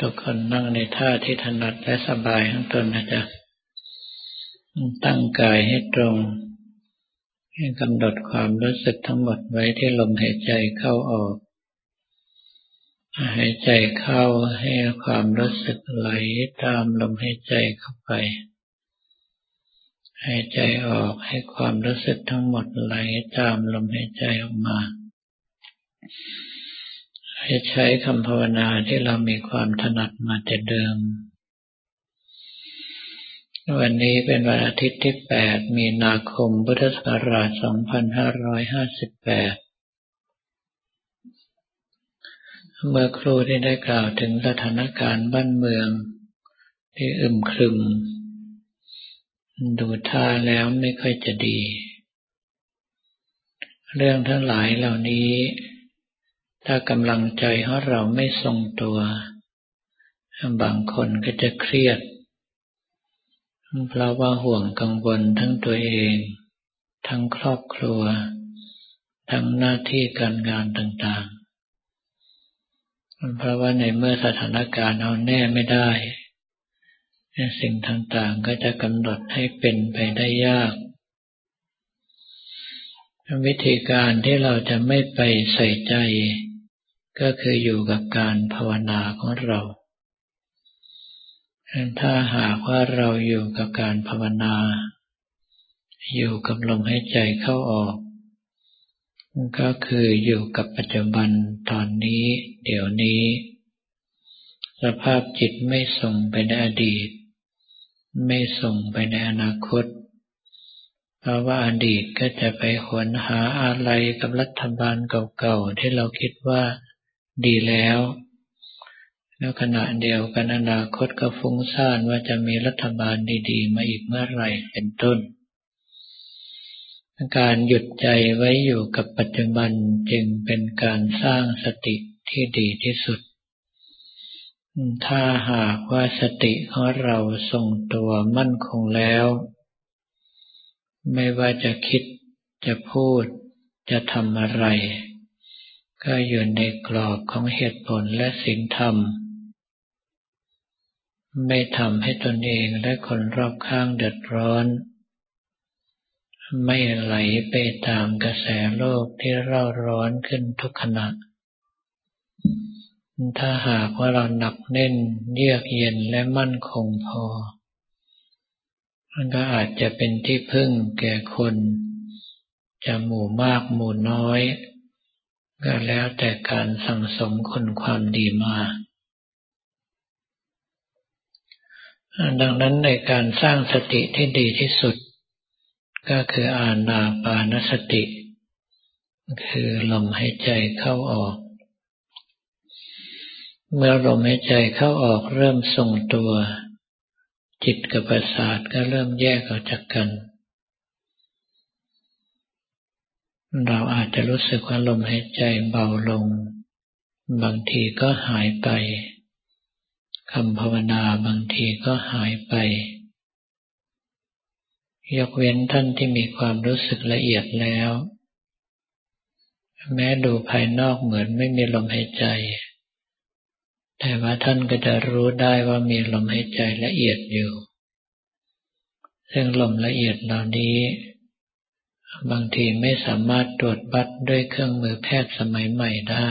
ทุกคนนั่งในท่าที่ถนัดและสบายทั้งตนนะจ๊ะตั้งกายให้ตรง ให้กำหนดความรู้สึกทั้งหมดไว้ที่ลมหายใจเข้าออก หายใจเข้าให้ความรู้สึกไหลตามลมหายใจเข้าไป หายใจออกให้ความรู้สึกทั้งหมดไหลตามลมหายใจออกมา ให้ใช้คำภาวนาที่เรามีความถนัดมาแต่เดิม วันนี้เป็นวันอาทิตย์ที่ 8 มีนาคม พุทธศักราช 2558 เมื่อครูที่ได้กล่าวถึงสถานการณ์บ้านเมืองที่อึมครึม ดูท่าแล้วไม่ค่อยจะดี เรื่องทั้งหลายเหล่านี้ ถ้ากำลังใจของเราไม่ทรงตัว บางคนก็จะเครียด เพราะว่าห่วงกังวลทั้งตัวเอง ทั้งครอบครัว ทั้งหน้าที่การงานต่างๆ เพราะว่าในเมื่อสถานการณ์เอาแน่ไม่ได้ สิ่งต่างๆก็จะกำหนดให้เป็นไปได้ยากวิธีการที่เราจะไม่ไปใส่ใจ ก็คืออยู่กับการภาวนาของเราถ้าหากว่าเราอยู่กับการภาวนา อยู่กับลมหายใจเข้าออก ก็คืออยู่กับปัจจุบันตอนนี้ เดี๋ยวนี้ สภาพจิตไม่ส่งไปในอดีต ไม่ส่งไปในอนาคต เพราะว่าอดีตก็จะไปหวนหาอะไรกับรัฐบาลเก่าๆที่เราคิดว่า ดีแล้ว แล้วขณะเดียวกันอนาคตก็ฟุ้งซ่านว่าจะมีรัฐบาลดีๆ มาอีกเมื่อไหร่เป็นต้น การหยุดใจไว้อยู่กับปัจจุบันจึงเป็นการสร้างสติที่ดีที่สุด ถ้าหากว่าสติของเราทรงตัวมั่นคงแล้ว ไม่ว่าจะคิดจะพูดจะทำอะไร ก็อยู่ในกรอบของเหตุผลและศีลธรรม ไม่ทำให้ตนเองและคนรอบข้างเดือดร้อน ไม่ไหลไปตามกระแสโลกที่เร่าร้อนขึ้นทุกขณะ ถ้าหากว่าเราหนักแน่นเยือกเย็นและมั่นคงพอ มันก็อาจจะเป็นที่พึ่งแก่คนจะหมู่มากหมู่น้อย ก็แล้วแต่การสั่งสมคนความดีมา ดังนั้นในการสร้างสติที่ดีที่สุด ก็คืออานาปานสติ คือลมหายใจเข้าออก เมื่อลมหายใจเข้าออกเริ่มทรงตัว จิตกับประสาทก็เริ่มแยกออกจากกัน เราอาจจะรู้สึกว่าลมหายใจเบาลง บางทีก็หายไปคำภาวนาบางทีก็หายไป ยกเว้นท่านที่มีความรู้สึกละเอียดแล้ว แม้ดูภายนอกเหมือนไม่มีลมหายใจ แต่ว่าท่านก็จะรู้ได้ว่ามีลมหายใจละเอียดอยู่ ซึ่งลมละเอียดเหล่านี้ บางทีไม่สามารถตรวจบัดด้วยเครื่องมือแพทย์สมัยใหม่ได้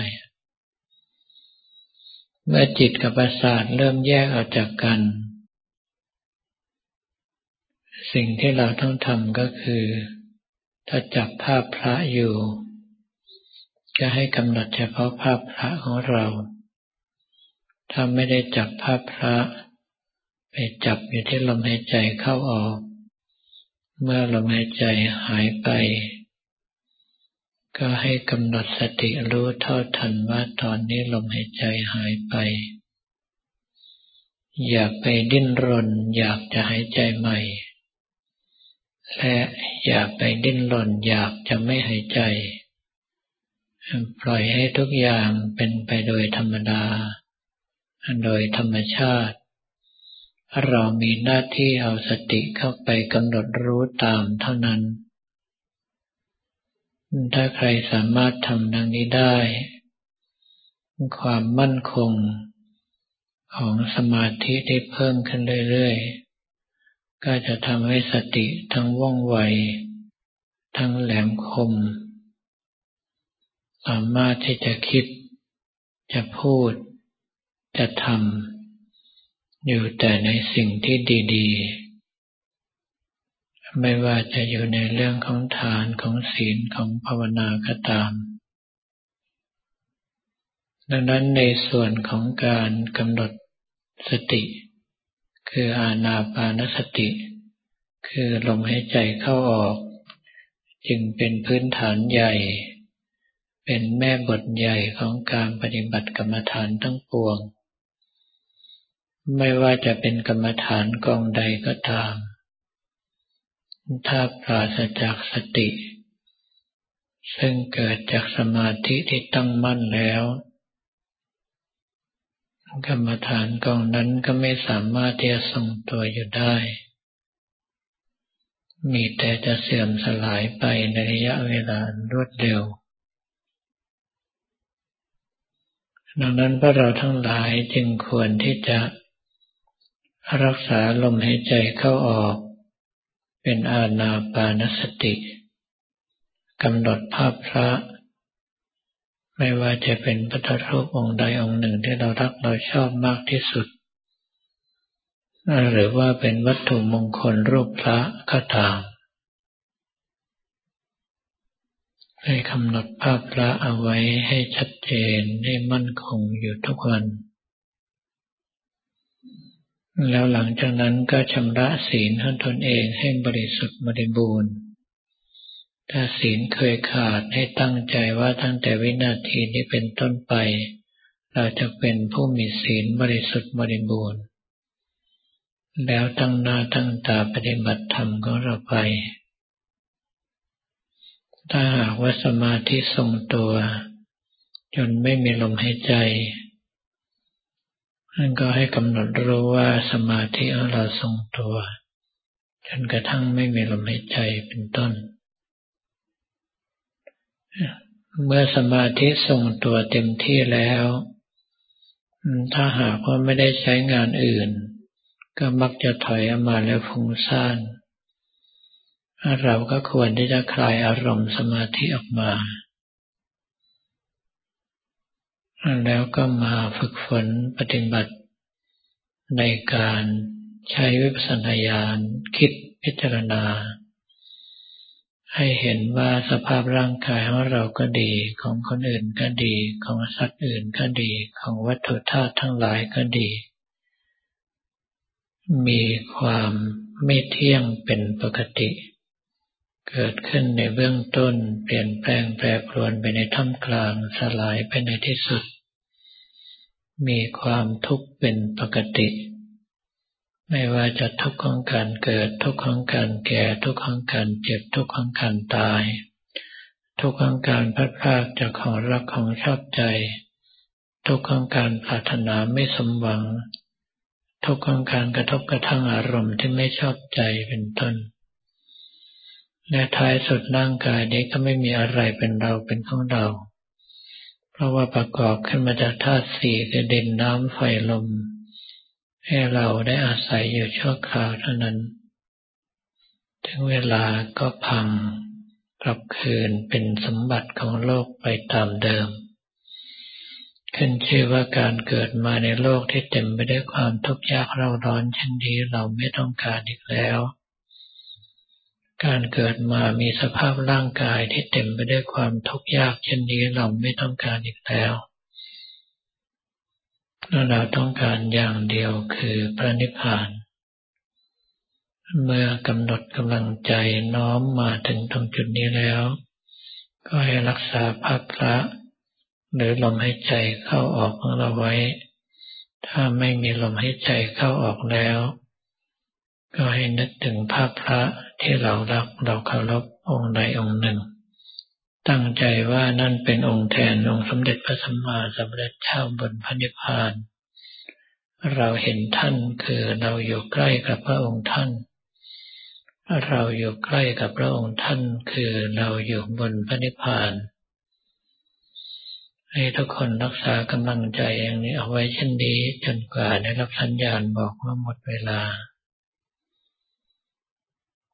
เมื่อจิตกับประสาทเริ่มแยกออกจากกัน สิ่งที่เราต้องทำก็คือ ถ้าจับภาพพระอยู่ ก็ให้กำหนดเฉพาะภาพพระของเรา ถ้าไม่ได้จับภาพพระ ไปจับอยู่ที่ลมหายใจเข้าออก เมื่อลมหายใจหายไป ก็ให้กำหนดสติรู้เท่าทันว่าตอนนี้ลมหายใจหายไป อยากไปดิ้นรน อยากจะหายใจใหม่ และอยากไปดิ้นรน อยากจะไม่หายใจ ปล่อยให้ทุกอย่างเป็นไปโดยธรรมดา โดยธรรมชาติ เรามีหน้าที่เอาสติเข้าไปกำหนดรู้ตามเท่านั้น ถ้าใครสามารถทำดังนี้ได้ ความมั่นคงของสมาธิที่เพิ่มขึ้นเรื่อยๆ ก็จะทำให้สติทั้งว่องไว ทั้งแหลมคม สามารถที่จะคิด จะพูด จะทำ อยู่แต่ในสิ่งที่ดีๆ ไม่ว่าจะอยู่ในเรื่องของทานของศีลของภาวนาก็ตาม ดังนั้นในส่วนของการกำหนดสติ คืออานาปานสติ คือลมหายใจเข้าออก จึงเป็นพื้นฐานใหญ่ เป็นแม่บทใหญ่ของการปฏิบัติกรรมฐานทั้งปวง ไม่ว่าจะเป็นกรรมฐานกองใดก็ตาม ถ้าปราศจากสติ ซึ่งเกิดจากสมาธิที่ตั้งมั่นแล้ว กรรมฐานกองนั้นก็ไม่สามารถที่จะทรงตัวอยู่ได้ มีแต่จะเสื่อมสลายไปในระยะเวลารวดเร็วดังนั้นพวกเราทั้งหลายจึงควรที่จะ รักษาลมหายใจเข้าออก เป็นอาณาปานสติกำหนดภาพพระ ไม่ว่าจะเป็นพระรูปองค์ใดองค์หนึ่งที่เรารักเราชอบมากที่สุด หรือว่าเป็นวัตถุมงคลรูปพระก็ตามให้กำหนดภาพพระเอาไว้ให้ชัดเจนให้มั่นคงอยู่ทุกวัน แล้วหลังจากนั้นก็ชำระศีลของตนเองให้บริสุทธิ์บริบูรณ์ ถ้าศีลเคยขาดให้ตั้งใจว่าตั้งแต่วินาทีนี้เป็นต้นไป เราจะเป็นผู้มีศีลบริสุทธิ์บริบูรณ์ แล้วตั้งหน้าตั้งตาปฏิบัติธรรมของเราไป ถ้าหากว่าสมาธิทรงตัว จนไม่มีลมหายใจ นั่นก็ให้กำหนดรู้ว่าสมาธิของเราทรงตัวจนกระทั่งไม่มีลมหายใจเป็นต้น เมื่อสมาธิทรงตัวเต็มที่แล้ว ถ้าหากว่าไม่ได้ใช้งานอื่น ก็มักจะถอยออกมาแล้วฟุ้งซ่านเราก็ควรที่จะคลายอารมณ์สมาธิออกมา แล้วก็มาฝึกฝนปฏิบัติ ในการใช้วิปัสสนาญาณคิดพิจารณา ให้เห็นว่าสภาพร่างกายของเราก็ดีของคนอื่นก็ดี ของสัตว์อื่นก็ดีของวัตถุธาตุทั้งหลายก็ดี มีความไม่เที่ยงเป็นปกติ เกิดขึ้นในเบื้องต้น เปลี่ยนแปลงแปรปรวนไปในท่ามกลางสลายไปในที่สุด มีความทุกข์เป็นปกติ ไม่ว่าจะทุกข์ของการเกิด ทุกข์ของการแก่ ทุกข์ของการเจ็บ ทุกข์ของการตาย ทุกข์ของการพัดพลาดจากของรักของชอบใจ ทุกข์ของการปรารถนาไม่สมหวัง ทุกข์ของการกระทบกระทั่งอารมณ์ที่ไม่ชอบใจเป็นต้นและท้ายสุดร่างกายนี้ก็ไม่มีอะไรเป็นเราเป็นของเรา เพราะว่าประกอบขึ้นมาจากธาตุสี่คือดินน้ำไฟลม ให้เราได้อาศัยอยู่ชั่วคราวเท่านั้น ถึงเวลาก็พังกลับคืนเป็นสมบัติของโลกไปตามเดิม ขึ้นชื่อว่าการเกิดมาในโลกที่เต็มไปด้วยความทุกข์ยากเราร้อนเช่นนี้เราไม่ต้องการอีกแล้ว การเกิดมามีสภาพร่างกายที่เต็มไปด้วยความทุกข์ยาก เช่นนี้เราไม่ต้องการอีกแล้วเราต้องการอย่างเดียวคือพระนิพพาน เมื่อกำหนดกำลังใจน้อมมาถึงตรงจุดนี้แล้ว ก็ให้รักษาภาพพระ หรือลมหายใจเข้าออกของเราไว้ ถ้าไม่มีลมหายใจเข้าออกแล้ว ก็ให้นึกถึงภาพพระ ที่เรารักเราเคารพองค์ใดองค์หนึ่ง ตั้งใจว่านั่นเป็นองค์แทนองค์สมเด็จพระสัมมาสัมพุทธเจ้าบนพระนิพพาน เราเห็นท่านคือเราอยู่ใกล้กับพระองค์ท่าน เราอยู่ใกล้กับพระองค์ท่านคือเราอยู่บนพระนิพพานให้ทุกคนรักษากำลังใจอย่างนี้เอาไว้เช่นนี้จนกว่าได้รับสัญญาณบอกว่าหมดเวลา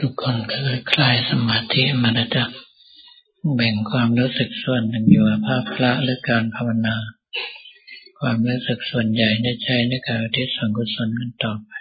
ทุกคนก็คลายสมาธิมาแล้วจ้ะแบ่งความรู้สึกส่วนหนึ่งอยู่ภาพพระหรือการภาวนา ความรู้สึกส่วนใหญ่ได้ใช้ในการที่ส่งกุศลกันต่อไป